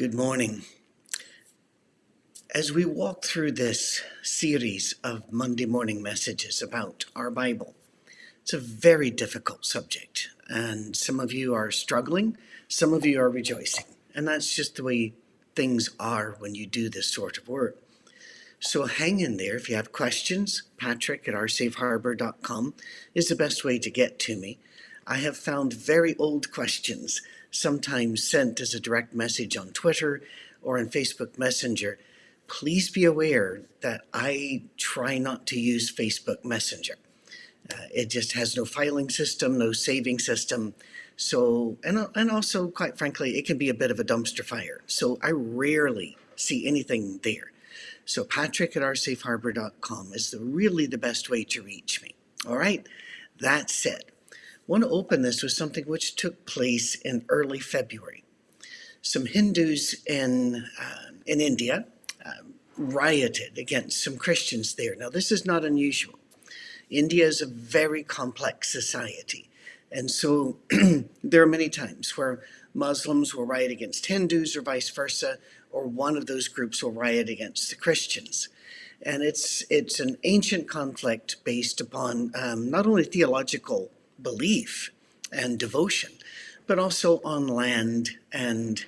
Good morning. As we walk through this series of Monday morning messages about our Bible, it's a very difficult subject, and some of you are struggling, some of you are rejoicing, and that's just the way things are when you do this sort of work. So hang in there. If you have questions, patrick at oursafeharbor.com is the best way to get to me. I have found very old questions, sometimes sent as a direct message on Twitter or on Facebook Messenger. Please be aware that I try not to use Facebook Messenger. Uh, it just has no filing system, no saving system. So, and, and also, quite frankly, it can be a bit of a dumpster fire. So I rarely see anything there. So patrick at oursafeharbor.com is the, really the best way to reach me. All right. that's said, I want to open this with something which took place in early February. Some Hindus in, uh, in India uh, rioted against some Christians there. Now, this is not unusual. India is a very complex society. And so there are many times where Muslims will riot against Hindus or vice versa, or one of those groups will riot against the Christians. And it's, it's an ancient conflict based upon um, not only theological belief and devotion, but also on land and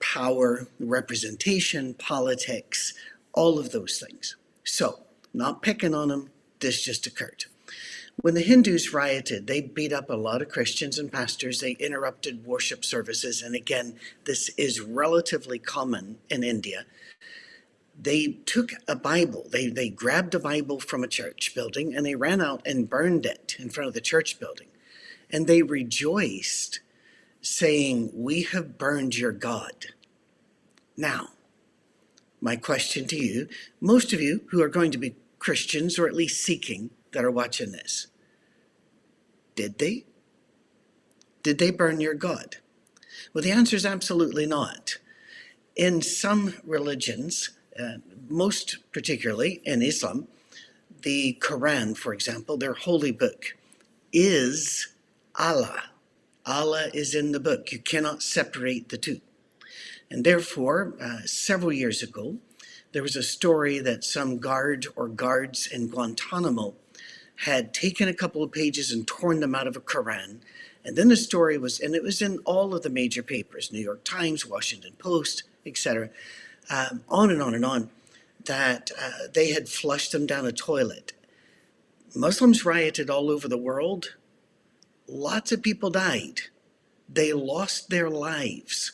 power, representation, politics, all of those things. So, not picking on them, this just occurred. When the Hindus rioted, they beat up a lot of Christians and pastors. They interrupted worship services. And again, this is relatively common in India. They took a Bible, they, they grabbed a Bible from a church building and they ran out and burned it in front of the church building. And they rejoiced, saying, We have burned your God. Now, my question to you most of you who are going to be Christians, or at least seeking, that are watching this. Did they? Did they burn your God? Well, the answer is absolutely not. In some religions, uh, most particularly in Islam, the Quran, for example, their holy book, is Allah. Allah is in the book. You cannot separate the two. And therefore, uh, several years ago, there was a story that some guard or guards in Guantanamo had taken a couple of pages and torn them out of a Quran. And then the story was, and it was in all of the major papers, New York Times, Washington Post, etc., um, on and on and on, that uh, they had flushed them down a toilet. Muslims rioted all over the world. Lots of people died. They lost their lives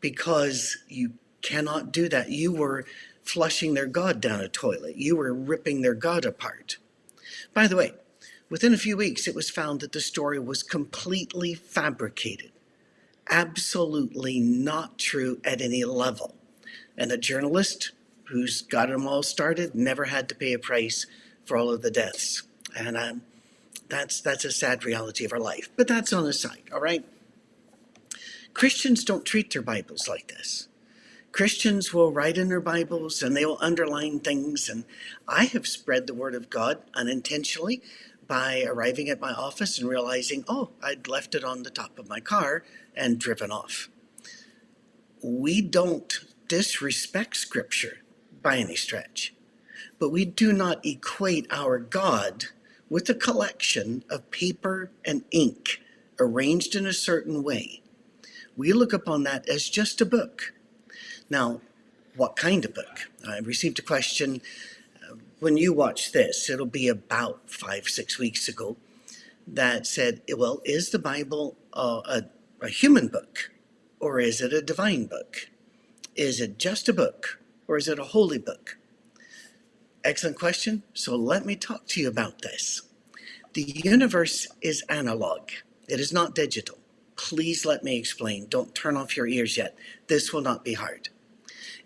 because you cannot do that. You were flushing their God down a toilet. You were ripping their God apart. By the way, within a few weeks, it was found that the story was completely fabricated, absolutely not true at any level. And a journalist who's got them all started never had to pay a price for all of the deaths. And um, that's, that's a sad reality of our life. But that's on the side, all right? Christians don't treat their Bibles like this. Christians will write in their Bibles and they will underline things. And I have spread the word of God unintentionally by arriving at my office and realizing, oh, I'd left it on the top of my car and driven off. We don't disrespect Scripture by any stretch, but we do not equate our God with a collection of paper and ink arranged in a certain way. We look upon that as just a book now, what kind of book? I received a question uh, when you watch this, it'll be about five, six weeks ago, that said, well, is the Bible a, a, a human book or is it a divine book? Is it just a book or is it a holy book? Excellent question. So let me talk to you about this. The universe is analog, it is not digital. Please let me explain. Don't turn off your ears yet. This will not be hard.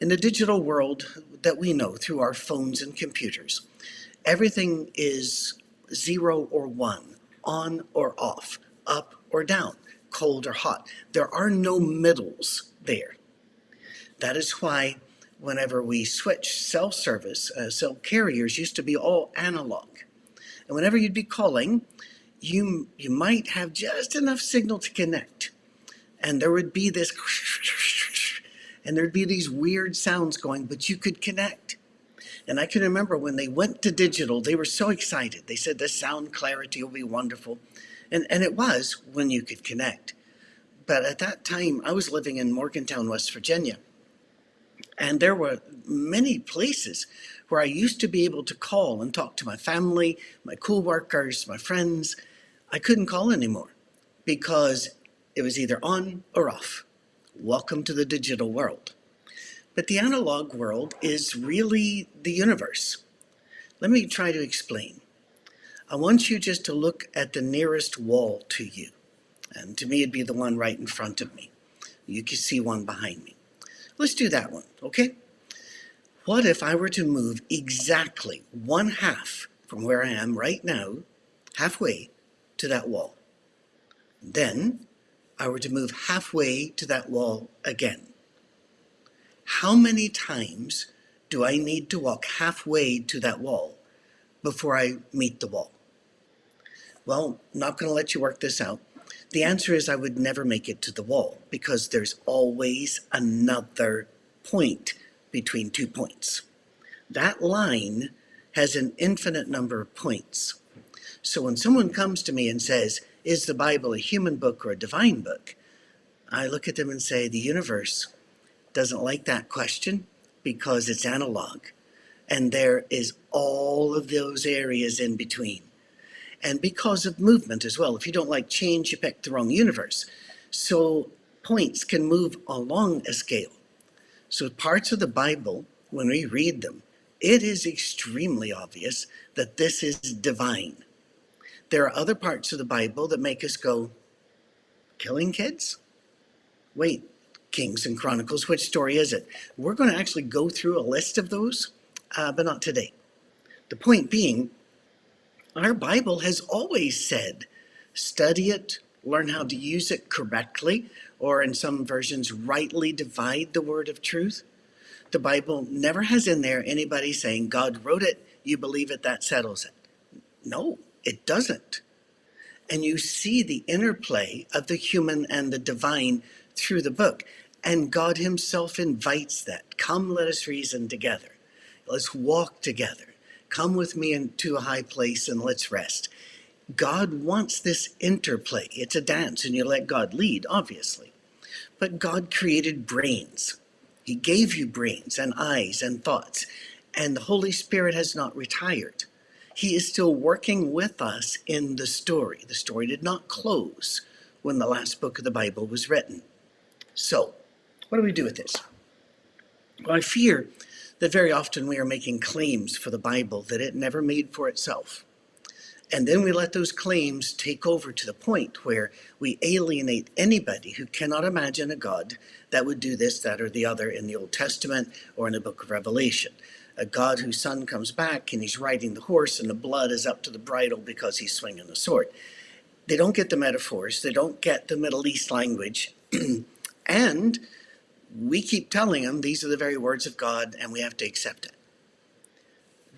In the digital world that we know through our phones and computers, everything is zero or one, on or off, up or down, cold or hot. There are no middles there. That is why whenever we switch cell service, uh, cell carriers used to be all analog. And whenever you'd be calling, you, you might have just enough signal to connect. And there would be this and there'd be these weird sounds going, but you could connect. And I can remember when they went to digital, they were so excited. They said the sound clarity will be wonderful. And, and it was when you could connect. But at that time, I was living in Morgantown, West Virginia. And there were many places where I used to be able to call and talk to my family, my co-workers, my friends. I couldn't call anymore because it was either on or off. Welcome to the digital world. But the analog world is really the universe. Let me try to explain. I want you just to look at the nearest wall to you. And to me, it'd be the one right in front of me. You can see one behind me. Let's do that one, okay? What if I were to move exactly one half from where I am right now, halfway to that wall? Then I were to move halfway to that wall again. How many times do I need to walk halfway to that wall before I meet the wall? Well, not going to let you work this out. The answer is I would never make it to the wall because there's always another point between two points. That line has an infinite number of points. So when someone comes to me and says, is the Bible a human book or a divine book? I look at them and say, the universe doesn't like that question because it's analog. And there is all of those areas in between. And because of movement as well. If you don't like change, you pick the wrong universe. So points can move along a scale. So parts of the Bible, when we read them, it is extremely obvious that this is divine. There are other parts of the Bible that make us go, killing kids? Wait, Kings and Chronicles, which story is it? We're going to actually go through a list of those, uh, but not today. The point being, our Bible has always said, study it, learn how to use it correctly, or in some versions, rightly divide the word of truth. The Bible never has in there anybody saying, God wrote it, you believe it, that settles it. No, it doesn't. And you see the interplay of the human and the divine through the book. And God Himself invites that. Come, let us reason together. Let's walk together. Come with me into a high place and let's rest. God wants this interplay. It's a dance, and you let God lead, obviously. But God created brains. He gave you brains and eyes and thoughts, and the Holy Spirit has not retired. He is still working with us in the story. The story did not close when the last book of the Bible was written. So, what do we do with this? Well, I fear that very often we are making claims for the Bible that it never made for itself. And then we let those claims take over to the point where we alienate anybody who cannot imagine a God that would do this, that, or the other in the Old Testament or in the book of Revelation. A God whose son comes back and he's riding the horse and the blood is up to the bridle because he's swinging the sword. They don't get the metaphors, they don't get the Middle East language. and we keep telling them these are the very words of God and we have to accept it.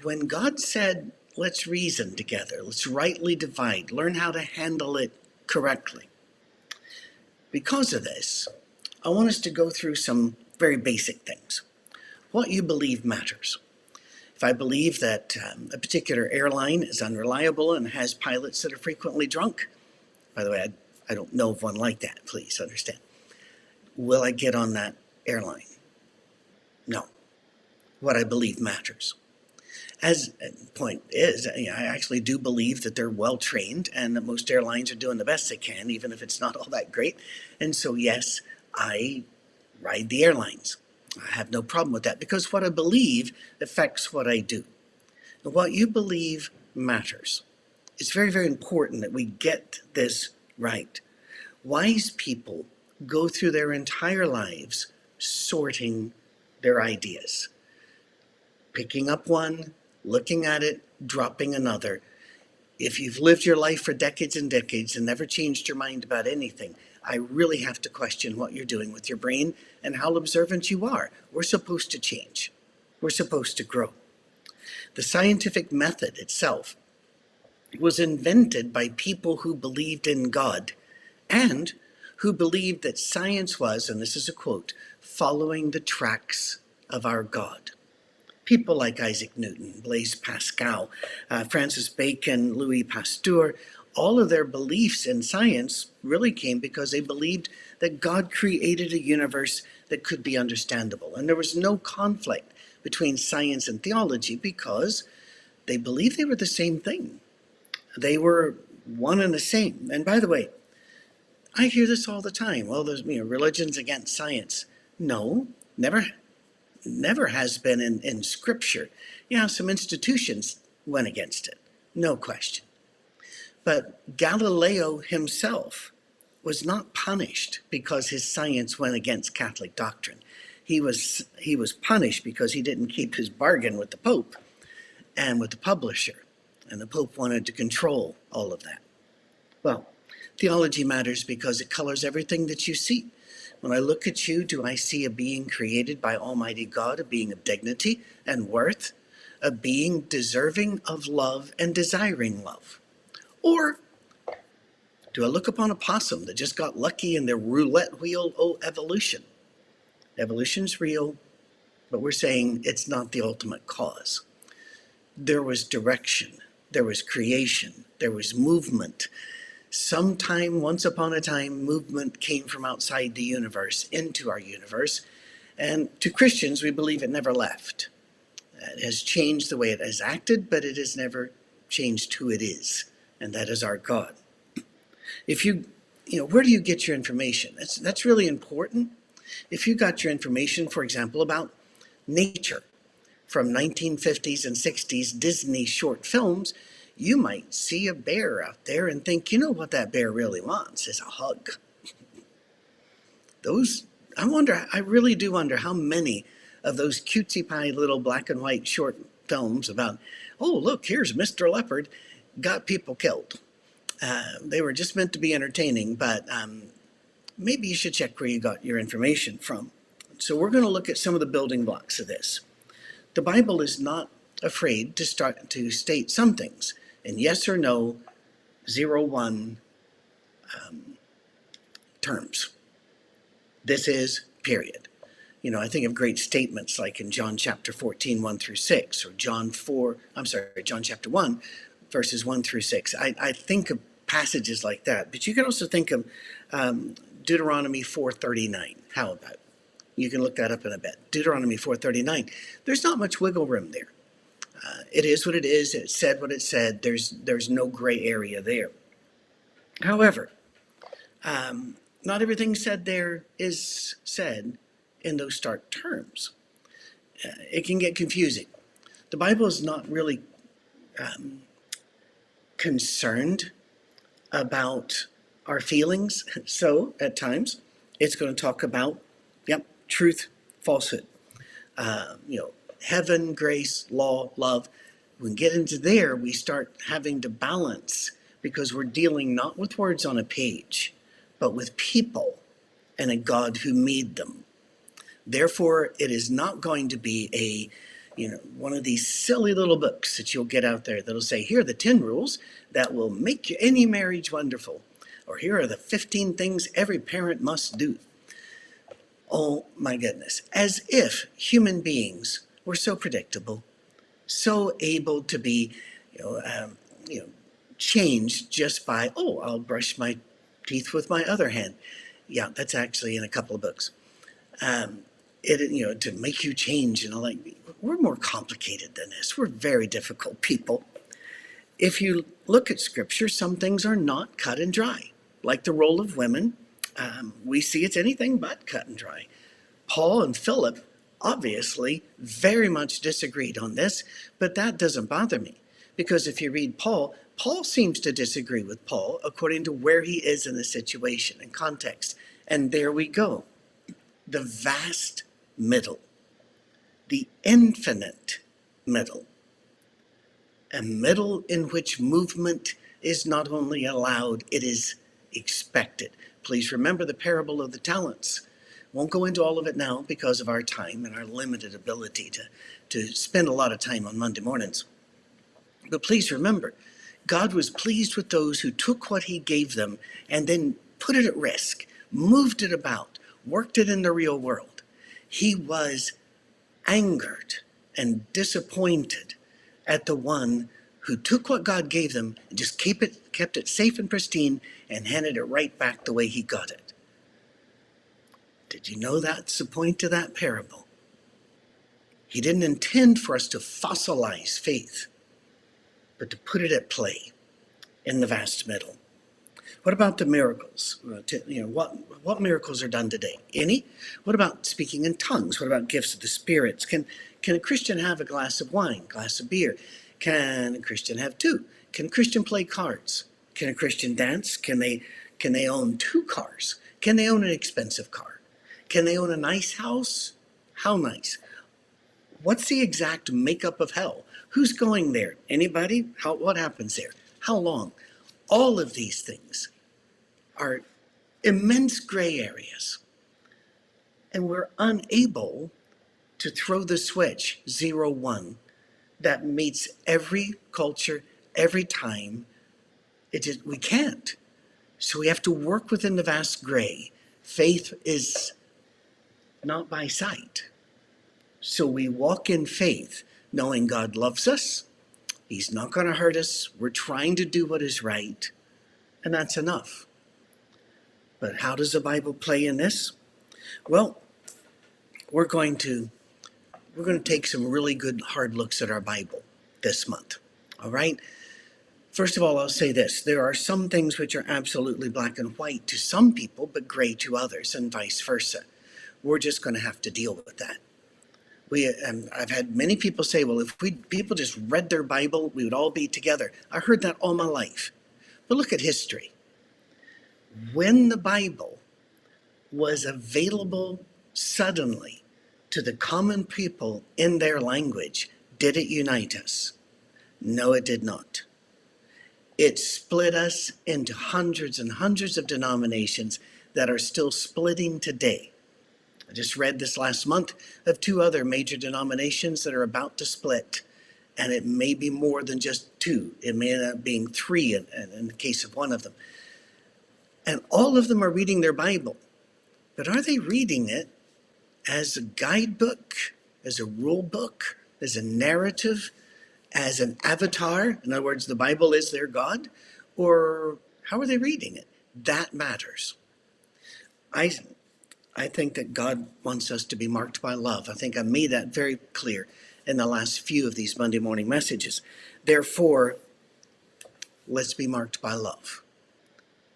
When God said, let's reason together, let's rightly divide, learn how to handle it correctly. Because of this, I want us to go through some very basic things. What you believe matters. If I believe that um, a particular airline is unreliable and has pilots that are frequently drunk, by the way, I, I don't know of one like that, please understand. Will I get on that airline? No. What I believe matters. As uh, point is, I actually do believe that they're well trained and that most airlines are doing the best they can, even if it's not all that great. And so, yes, I ride the airlines. I have no problem with that because what I believe affects what I do. And what you believe matters. It's very, very important that we get this right. Wise people go through their entire lives sorting their ideas, picking up one, looking at it, dropping another. If you've lived your life for decades and decades and never changed your mind about anything, I really have to question what you're doing with your brain and how observant you are. We're supposed to change. We're supposed to grow. The scientific method itself was invented by people who believed in God and who believed that science was, and this is a quote, following the tracks of our God. People like Isaac Newton, Blaise Pascal, uh, Francis Bacon, Louis Pasteur, all of their beliefs in science really came because they believed that God created a universe that could be understandable. And there was no conflict between science and theology because they believed they were the same thing. They were one and the same. And by the way, I hear this all the time. Well, there's you know religions against science. No, never never has been in, in scripture. Yeah, some institutions went against it. No question. But Galileo himself was not punished because his science went against Catholic doctrine. He was he was punished because he didn't keep his bargain with the Pope and with the publisher. And the Pope wanted to control all of that. Well, theology matters because it colors everything that you see. When I look at you, do I see a being created by Almighty God, a being of dignity and worth, a being deserving of love and desiring love? Or do I look upon a possum that just got lucky in their roulette wheel of evolution? Evolution's real, but we're saying it's not the ultimate cause. There was direction, there was creation, there was movement. Sometime, once upon a time, movement came from outside the universe into our universe. And to Christians, we believe it never left. It has changed the way it has acted, but it has never changed who it is, and that is our God. If you, you know, where do you get your information? That's, that's really important. If you got your information, for example, about nature from 1950s and 60s Disney short films, you might see a bear out there and think, you know what that bear really wants is a hug. those, I wonder, I really do wonder how many of those cutesy pie little black and white short films about, oh, look, here's Mr. Leopard, got people killed. Uh, they were just meant to be entertaining, but um, maybe you should check where you got your information from. So we're going to look at some of the building blocks of this. The Bible is not afraid to start to state some things in yes or no, zero one um, terms. This is period. You know, I think of great statements like in John chapter 14, 1 through 6, or John 4, I'm sorry, John chapter 1, verses 1 through 6. I, I think of passages like that, but you can also think of um, Deuteronomy 4:39. How about? You can look that up in a bit. Deuteronomy 4:39. There's not much wiggle room there. Uh, it is what it is. It said what it said. There's there's no gray area there. However, um, not everything said there is said in those stark terms. Uh, it can get confusing. The Bible is not really um, concerned about our feelings. So at times, it's going to talk about, yep, truth, falsehood. Uh, you know, heaven, grace, law, love. When we get into there, we start having to balance because we're dealing not with words on a page, but with people and a God who made them. Therefore, it is not going to be a you know, one of these silly little books that you'll get out there that'll say, here are the 10 rules that will make any marriage wonderful or here are the 15 things every parent must do. Oh my goodness, as if human beings were so predictable, so able to be, you know, um, you know, changed just by, oh, I'll brush my teeth with my other hand. Yeah, that's actually in a couple of books. Um, it, you know, to make you change and all like, we're more complicated than this. We're very difficult people. If you look at scripture, some things are not cut and dry like the role of women, um, we see it's anything but cut and dry. Paul and Philip obviously very much disagreed on this, but that doesn't bother me because if you read Paul, Paul seems to disagree with Paul according to where he is in the situation and context. And there we go. The vast middle, the infinite middle, a middle in which movement is not only allowed, it is expected. Please remember the parable of the talents. Won't go into all of it now because of our time and our limited ability to, to spend a lot of time on Monday mornings. But please remember, God was pleased with those who took what he gave them and then put it at risk, moved it about, worked it in the real world. He was angered and disappointed at the one who took what God gave them and just keep it, kept it safe and pristine and handed it right back the way he got it. Did you know that's the point of that parable? He didn't intend for us to fossilize faith, but to put it at play in the vast middle. What about the miracles? Uh, You know, what, what miracles are done today? Any? What about speaking in tongues? What about gifts of the spirits? Can, can a Christian have a glass of wine, glass of beer? Can a Christian have two? Can a Christian play cards? Can a Christian dance? Can they, can they own two cars? Can they own an expensive car? Can they own a nice house? How nice? What's the exact makeup of hell? Who's going there? Anybody? How, what happens there? How long? All of these things are immense gray areas. And we're unable to throw the switch, zero one, that meets every culture, every time. It we can't. So we have to work within the vast gray. Faith is not by sight. So we walk in faith, knowing God loves us. He's not going to hurt us. We're trying to do what is right, and that's enough. But how does the Bible play in this? Well, we're going to we're going to take some really good hard looks at our Bible this month. All right? First of all, I'll say this. There are some things which are absolutely black and white to some people, but gray to others, and vice versa. We're just going to have to deal with that we and I've had many people say, well, if we people just read their Bible, we would all be together. I heard that all my life. But look at history. When the Bible was available suddenly to the common people in their language, did it unite us? No, it did not. It split us into hundreds and hundreds of denominations that are still splitting today. I just read this last month of two other major denominations that are about to split. And it may be more than just two, it may end up being three in, in the case of one of them. And all of them are reading their Bible. But are they reading it as a guidebook, as a rule book, as a narrative, as an avatar? In other words, the Bible is their God? Or how are they reading it? That matters. I I think that God wants us to be marked by love. I think I made that very clear in the last few of these Monday morning messages. Therefore, let's be marked by love.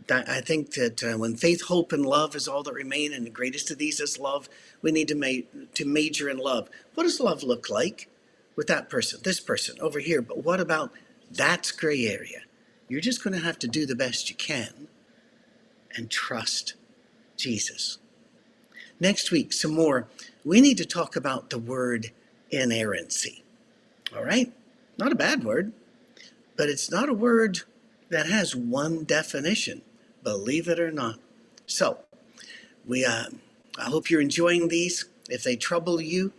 That, I think that uh, when faith, hope, and love is all that remain, and the greatest of these is love, we need to, ma- to major in love. What does love look like with that person, this person over here? But what about that's gray area? You're just going to have to do the best you can and trust Jesus. Next week, some more. We need to talk about the word inerrancy. All right? Not a bad word, but it's not a word that has one definition, believe it or not. So, we, uh, I hope you're enjoying these. If they trouble you,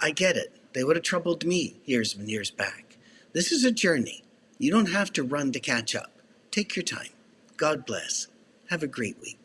I get it. They would have troubled me years and years back. This is a journey. You don't have to run to catch up. Take your time. God bless. Have a great week.